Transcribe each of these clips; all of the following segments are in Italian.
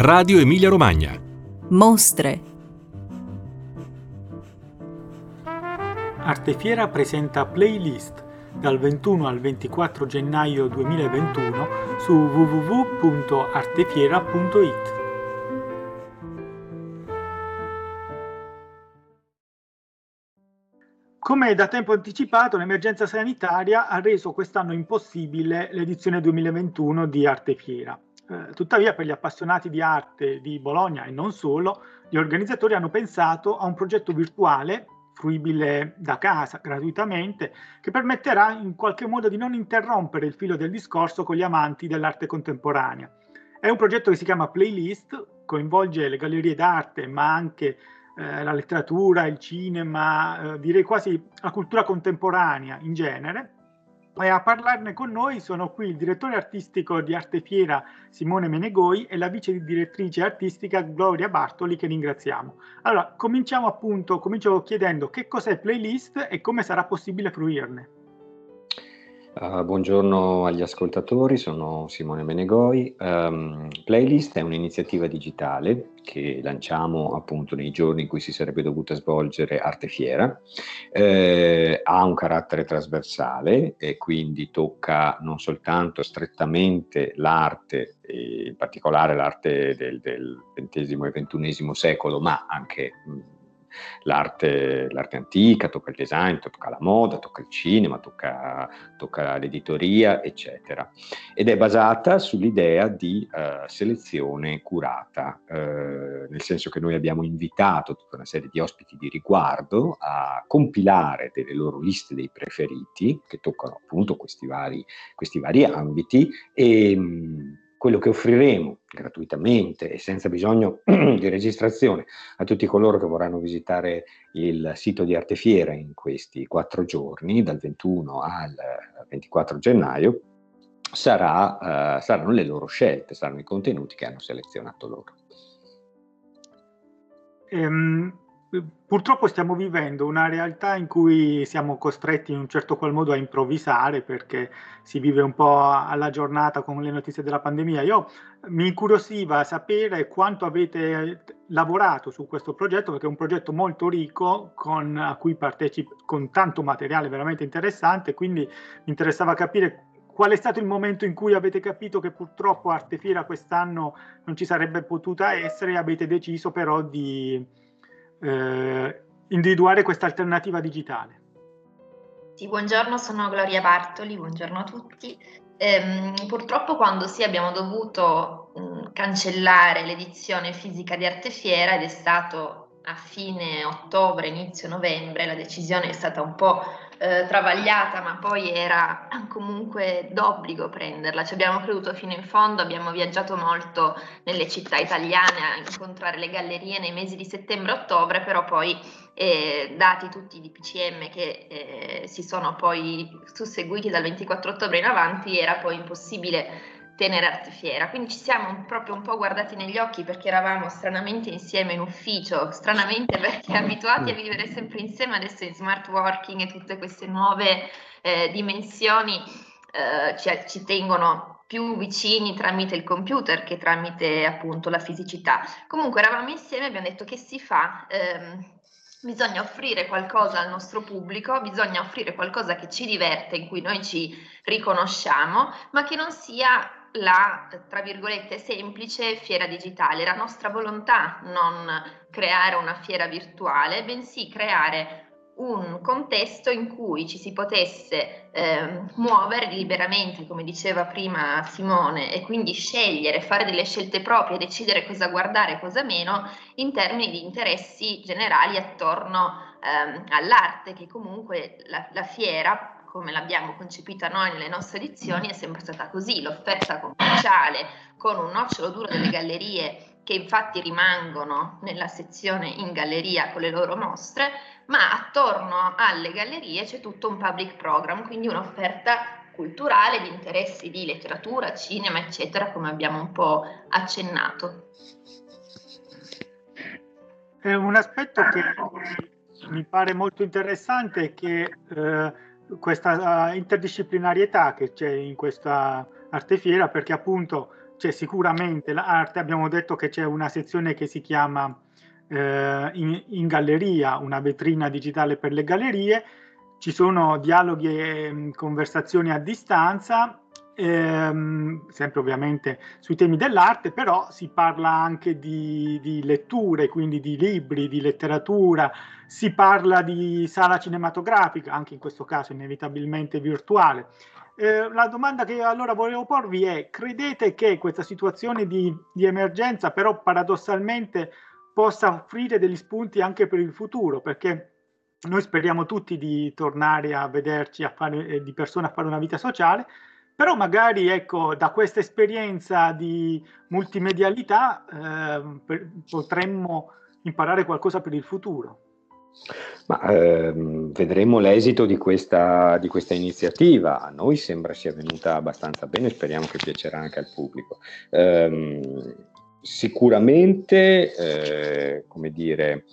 Radio Emilia Romagna. Mostre. Artefiera presenta playlist dal 21 al 24 gennaio 2021 su www.artefiera.it. Come da tempo anticipato, l'emergenza sanitaria ha reso quest'anno impossibile l'edizione 2021 di Artefiera. Eh, tuttavia, per gli appassionati di arte di Bologna e non solo, gli organizzatori hanno pensato a un progetto virtuale fruibile da casa gratuitamente, che permetterà in qualche modo di non interrompere il filo del discorso con gli amanti dell'arte contemporanea. È un progetto che si chiama Playlist, coinvolge le gallerie d'arte, ma anche eh, la letteratura, il cinema, eh, direi quasi la cultura contemporanea in genere. E a parlarne con noi sono qui il direttore artistico di Arte Fiera Simone Menegoi e la vice direttrice artistica Gloria Bartoli che ringraziamo. Allora, cominciamo appunto, comincio chiedendo che cos'è Playlist e come sarà possibile fruirne. Uh, buongiorno agli ascoltatori, sono Simone Menegoi. Um, Playlist è un'iniziativa digitale che lanciamo appunto nei giorni in cui si sarebbe dovuta svolgere Arte Fiera. Eh, ha un carattere trasversale e quindi tocca non soltanto strettamente l'arte, in particolare l'arte del, del XX e XXI secolo, ma anche mh, l'arte, l'arte antica, tocca il design, tocca la moda, tocca il cinema, tocca, tocca l'editoria, eccetera. Ed è basata sull'idea di uh, selezione curata, uh, nel senso che noi abbiamo invitato tutta una serie di ospiti di riguardo a compilare delle loro liste dei preferiti che toccano appunto questi vari, questi vari ambiti e quello che offriremo gratuitamente e senza bisogno di registrazione a tutti coloro che vorranno visitare il sito di Artefiera in questi quattro giorni, dal 21 al 24 gennaio, sarà, uh, saranno le loro scelte, saranno i contenuti che hanno selezionato loro. Um, Purtroppo stiamo vivendo una realtà in cui siamo costretti in un certo qual modo a improvvisare perché si vive un po' alla giornata con le notizie della pandemia. Io mi incuriosiva sapere quanto avete lavorato su questo progetto perché è un progetto molto ricco con, a cui partecipo con tanto materiale veramente interessante, quindi mi interessava capire qual è stato il momento in cui avete capito che purtroppo Artefiera quest'anno non ci sarebbe potuta essere e avete deciso però di eh, individuare questa alternativa digitale. Sì, buongiorno, sono Gloria Bartoli, buongiorno a tutti. Ehm, purtroppo quando sì abbiamo dovuto mh, cancellare l'edizione fisica di Artefiera ed è stato a fine ottobre, inizio novembre, la decisione è stata un po' eh, travagliata, ma poi era comunque d'obbligo prenderla. Ci abbiamo creduto fino in fondo, abbiamo viaggiato molto nelle città italiane a incontrare le gallerie nei mesi di settembre e ottobre, però poi eh, dati tutti i DPCM che eh, si sono poi susseguiti dal 24 ottobre in avanti, era poi impossibile tenere artefiera. Quindi ci siamo proprio un po' guardati negli occhi perché eravamo stranamente insieme in ufficio, stranamente perché abituati a vivere sempre insieme, adesso in smart working e tutte queste nuove eh, dimensioni eh, ci, ci tengono più vicini tramite il computer che tramite appunto la fisicità. Comunque eravamo insieme e abbiamo detto che si fa. Ehm, bisogna offrire qualcosa al nostro pubblico, bisogna offrire qualcosa che ci diverte, in cui noi ci riconosciamo, ma che non sia la, tra virgolette, semplice fiera digitale. La nostra volontà non creare una fiera virtuale, bensì creare un contesto in cui ci si potesse eh, muovere liberamente, come diceva prima Simone, e quindi scegliere, fare delle scelte proprie, decidere cosa guardare e cosa meno, in termini di interessi generali attorno ehm, all'arte, che comunque la, la fiera come l'abbiamo concepita noi nelle nostre edizioni, è sempre stata così, l'offerta commerciale con un nocciolo duro delle gallerie che infatti rimangono nella sezione in galleria con le loro mostre, ma attorno alle gallerie c'è tutto un public program, quindi un'offerta culturale di interessi di letteratura, cinema, eccetera, come abbiamo un po' accennato. È un aspetto che mi pare molto interessante è che eh, questa uh, interdisciplinarietà che c'è in questa artefiera perché appunto c'è sicuramente l'arte, abbiamo detto che c'è una sezione che si chiama eh, in, in, galleria, una vetrina digitale per le gallerie, ci sono dialoghi e conversazioni a distanza, ehm, sempre ovviamente sui temi dell'arte, però si parla anche di, di letture, quindi di libri, di letteratura, si parla di sala cinematografica, anche in questo caso inevitabilmente virtuale. Eh, la domanda che allora volevo porvi è, credete che questa situazione di, di, emergenza però paradossalmente possa offrire degli spunti anche per il futuro? Perché noi speriamo tutti di tornare a vederci a fare, eh, di persona a fare una vita sociale, però magari ecco, da questa esperienza di multimedialità eh, potremmo imparare qualcosa per il futuro. Ma, ehm, vedremo l'esito di questa, di questa, iniziativa. A noi sembra sia venuta abbastanza bene, speriamo che piacerà anche al pubblico. Ehm, sicuramente, eh, come dire,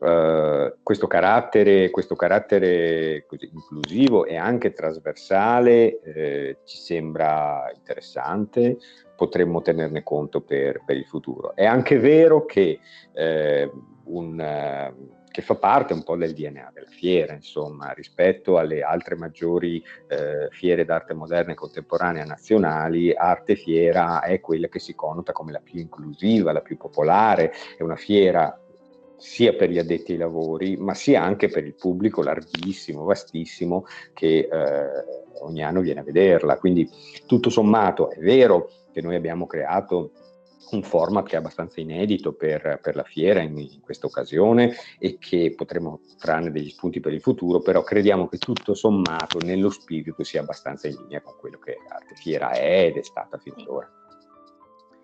eh, questo carattere, questo carattere così inclusivo e anche trasversale eh, ci sembra interessante, potremmo tenerne conto per, per, il futuro. È anche vero che eh, un che fa parte un po' del DNA della fiera, insomma, rispetto alle altre maggiori eh, fiere d'arte moderna e contemporanea nazionali, Arte Fiera è quella che si connota come la più inclusiva, la più popolare, è una fiera sia per gli addetti ai lavori, ma sia anche per il pubblico larghissimo, vastissimo, che eh, ogni anno viene a vederla. Quindi tutto sommato è vero che noi abbiamo creato un format che è abbastanza inedito per, per la fiera in, in, questa occasione e che potremo trarne degli spunti per il futuro, però crediamo che tutto sommato nello spirito sia abbastanza in linea con quello che Arte Fiera è ed è stata fino ad ora.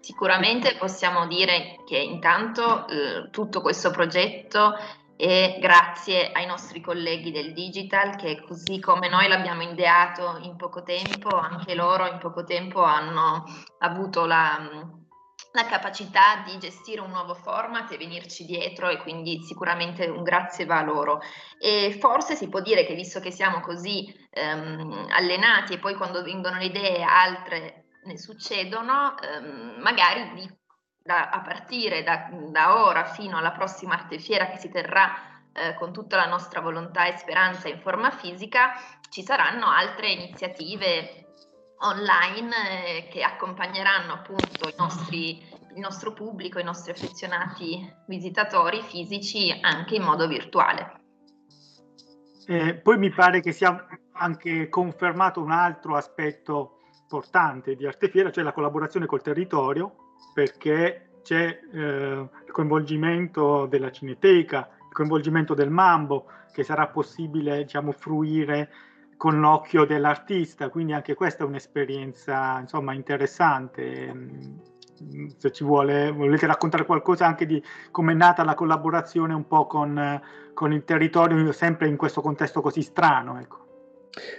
Sicuramente possiamo dire che intanto eh, tutto questo progetto è grazie ai nostri colleghi del digital che così come noi l'abbiamo ideato in poco tempo, anche loro in poco tempo hanno avuto la, la capacità di gestire un nuovo format e venirci dietro e quindi sicuramente un grazie va a loro. E forse si può dire che visto che siamo così ehm, allenati e poi quando vengono le idee altre ne succedono, ehm, magari di, da, a partire da, da, ora fino alla prossima arte fiera che si terrà eh, con tutta la nostra volontà e speranza in forma fisica, ci saranno altre iniziative online eh, che accompagneranno appunto nostri, il nostro pubblico, i nostri affezionati visitatori fisici anche in modo virtuale. Eh, poi mi pare che sia anche confermato un altro aspetto importante di Artefiera, cioè la collaborazione col territorio, perché c'è eh, il coinvolgimento della Cineteca, il coinvolgimento del Mambo, che sarà possibile diciamo, fruire con l'occhio dell'artista, quindi anche questa è un'esperienza insomma interessante. Mm, se ci vuole, volete raccontare qualcosa anche di come è nata la collaborazione un po' con, con il territorio, sempre in questo contesto così strano. Ecco.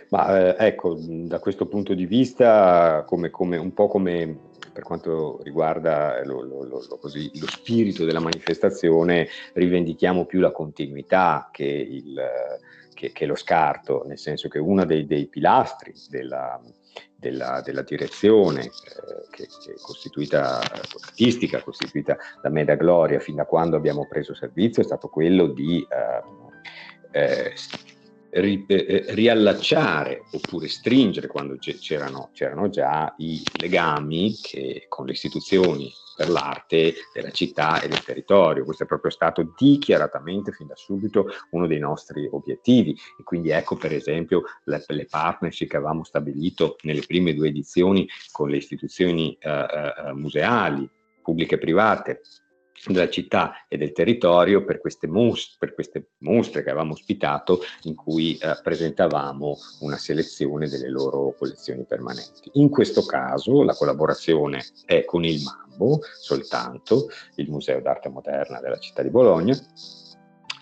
Ma eh, ecco, da questo punto di vista, come, come, un po' come per quanto riguarda lo, lo, lo, così, lo, spirito della manifestazione, rivendichiamo più la continuità che il che, che lo scarto, nel senso che uno dei, dei pilastri della, della, della, direzione eh, che, che, è costituita, artistica, costituita da me da Gloria fin da quando abbiamo preso servizio è stato quello di eh, eh, ri, eh, riallacciare oppure stringere quando c'erano, c'erano già i legami che, con le istituzioni per l'arte della città e del territorio. Questo è proprio stato dichiaratamente fin da subito uno dei nostri obiettivi e quindi ecco per esempio le, le partnership che avevamo stabilito nelle prime due edizioni con le istituzioni eh, eh, museali pubbliche e private della città e del territorio per queste, mostre, per queste mostre che avevamo ospitato in cui eh, presentavamo una selezione delle loro collezioni permanenti. In questo caso la collaborazione è con il MAMBO soltanto, il Museo d'arte moderna della città di Bologna,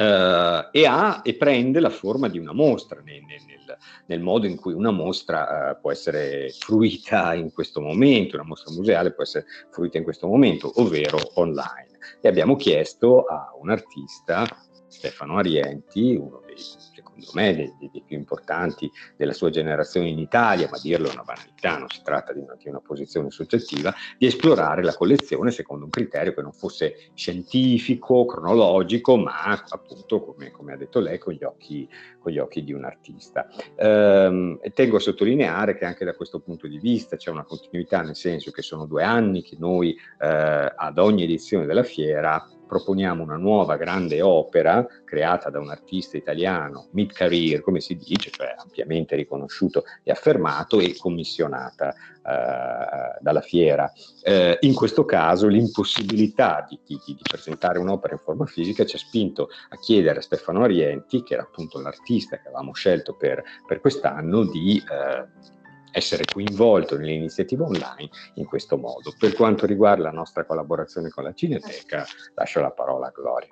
Uh, e, ha, e, prende la forma di una mostra nel, nel, nel modo in cui una mostra uh, può essere fruita in questo momento, una mostra museale può essere fruita in questo momento, ovvero online e abbiamo chiesto a un artista, Stefano Arienti, uno dei, secondo me dei, dei, più importanti della sua generazione in Italia, ma dirlo è una banalità, non si tratta di una, di una posizione soggettiva, di esplorare la collezione secondo un criterio che non fosse scientifico, cronologico, ma appunto, come, come ha detto lei, con gli occhi, con gli occhi di un artista. Ehm, tengo a sottolineare che anche da questo punto di vista c'è una continuità, nel senso che sono due anni che noi eh, ad ogni edizione della fiera proponiamo una nuova grande opera creata da un artista italiano, mid-career, come si dice, cioè ampiamente riconosciuto e affermato e commissionata eh, dalla fiera. Eh, in questo caso l'impossibilità di, di, di, presentare un'opera in forma fisica ci ha spinto a chiedere a Stefano Arienti, che era appunto l'artista che avevamo scelto per, per quest'anno, di eh, essere coinvolto nell'iniziativa online in questo modo. Per quanto riguarda la nostra collaborazione con la Cineteca, lascio la parola a Gloria.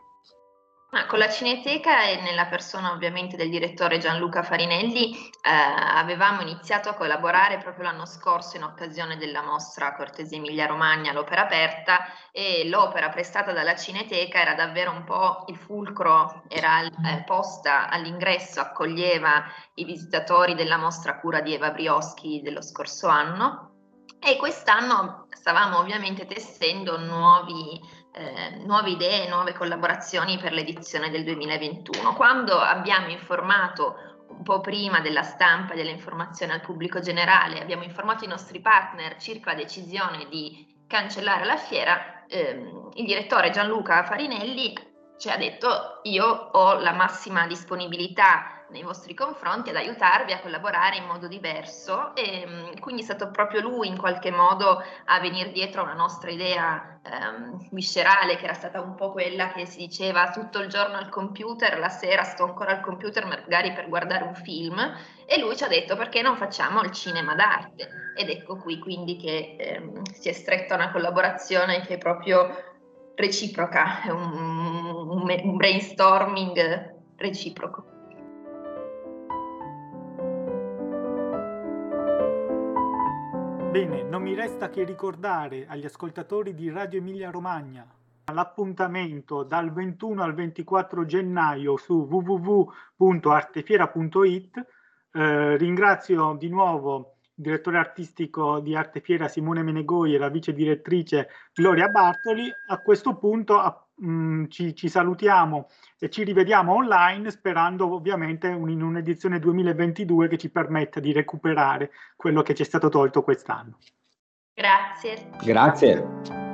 Ah, con la Cineteca e nella persona ovviamente del direttore Gianluca Farinelli eh, avevamo iniziato a collaborare proprio l'anno scorso in occasione della mostra Cortese Emilia Romagna, l'opera aperta e l'opera prestata dalla Cineteca era davvero un po' il fulcro, era eh, posta all'ingresso, accoglieva i visitatori della mostra cura di Eva Brioschi dello scorso anno. E quest'anno stavamo ovviamente tessendo nuovi eh, nuove idee, nuove collaborazioni per l'edizione del 2021. Quando abbiamo informato un po' prima della stampa e dell'informazione al pubblico generale, abbiamo informato i nostri partner circa la decisione di cancellare la fiera, ehm, il direttore Gianluca Farinelli ci ha detto io ho la massima disponibilità nei vostri confronti ad aiutarvi a collaborare in modo diverso e mm, quindi è stato proprio lui in qualche modo a venire dietro a una nostra idea ehm, viscerale che era stata un po' quella che si diceva tutto il giorno al computer, la sera sto ancora al computer magari per guardare un film e lui ci ha detto perché non facciamo il cinema d'arte ed ecco qui quindi che ehm, si è stretta una collaborazione che è proprio reciproca, è un, un brainstorming reciproco. Bene, non mi resta che ricordare agli ascoltatori di Radio Emilia Romagna l'appuntamento dal 21 al 24 gennaio su www.artefiera.it. Eh, ringrazio di nuovo il direttore artistico di Artefiera Simone Menegoi e la vice direttrice Gloria Bartoli. A questo punto a, mh, mm, ci, ci, salutiamo e ci rivediamo online sperando ovviamente un, in un'edizione 2022 che ci permetta di recuperare quello che ci è stato tolto quest'anno. Grazie. Grazie.